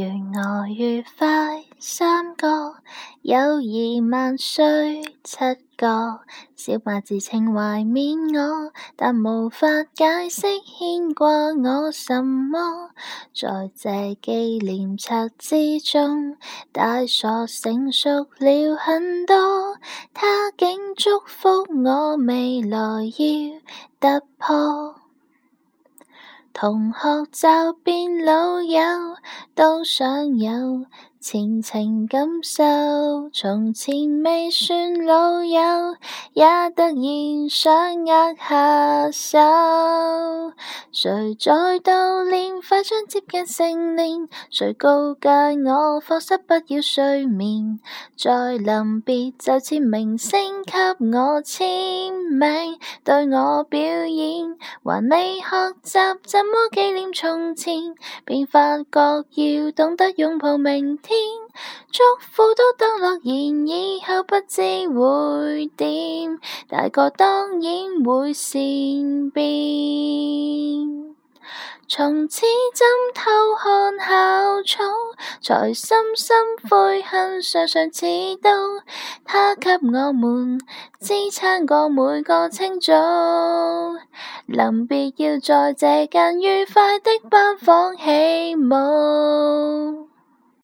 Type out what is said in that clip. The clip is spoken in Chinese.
愿我愉快，三个友谊万岁，七个小马自称怀缅我，但无法解释牵挂我什么。在这纪念册之中，大傻成熟了很多，他竟祝福我未来要突破。同学就变老友，都想有。前情感受，从前未算老友，也突然想握下手。谁在悼念？快将接近成年。谁告诫我，课室不要睡眠？在临别，就似明星给我签名，对我表演。还未学习怎么纪念从前，便发觉要懂得拥抱明天。祝福都当诺言，以后不知会点。大个当然会善变。从此针偷看校草，才深深悔恨，常上刺刀。他给我们支撑过每个清早，临别要在这间愉快的班房起舞。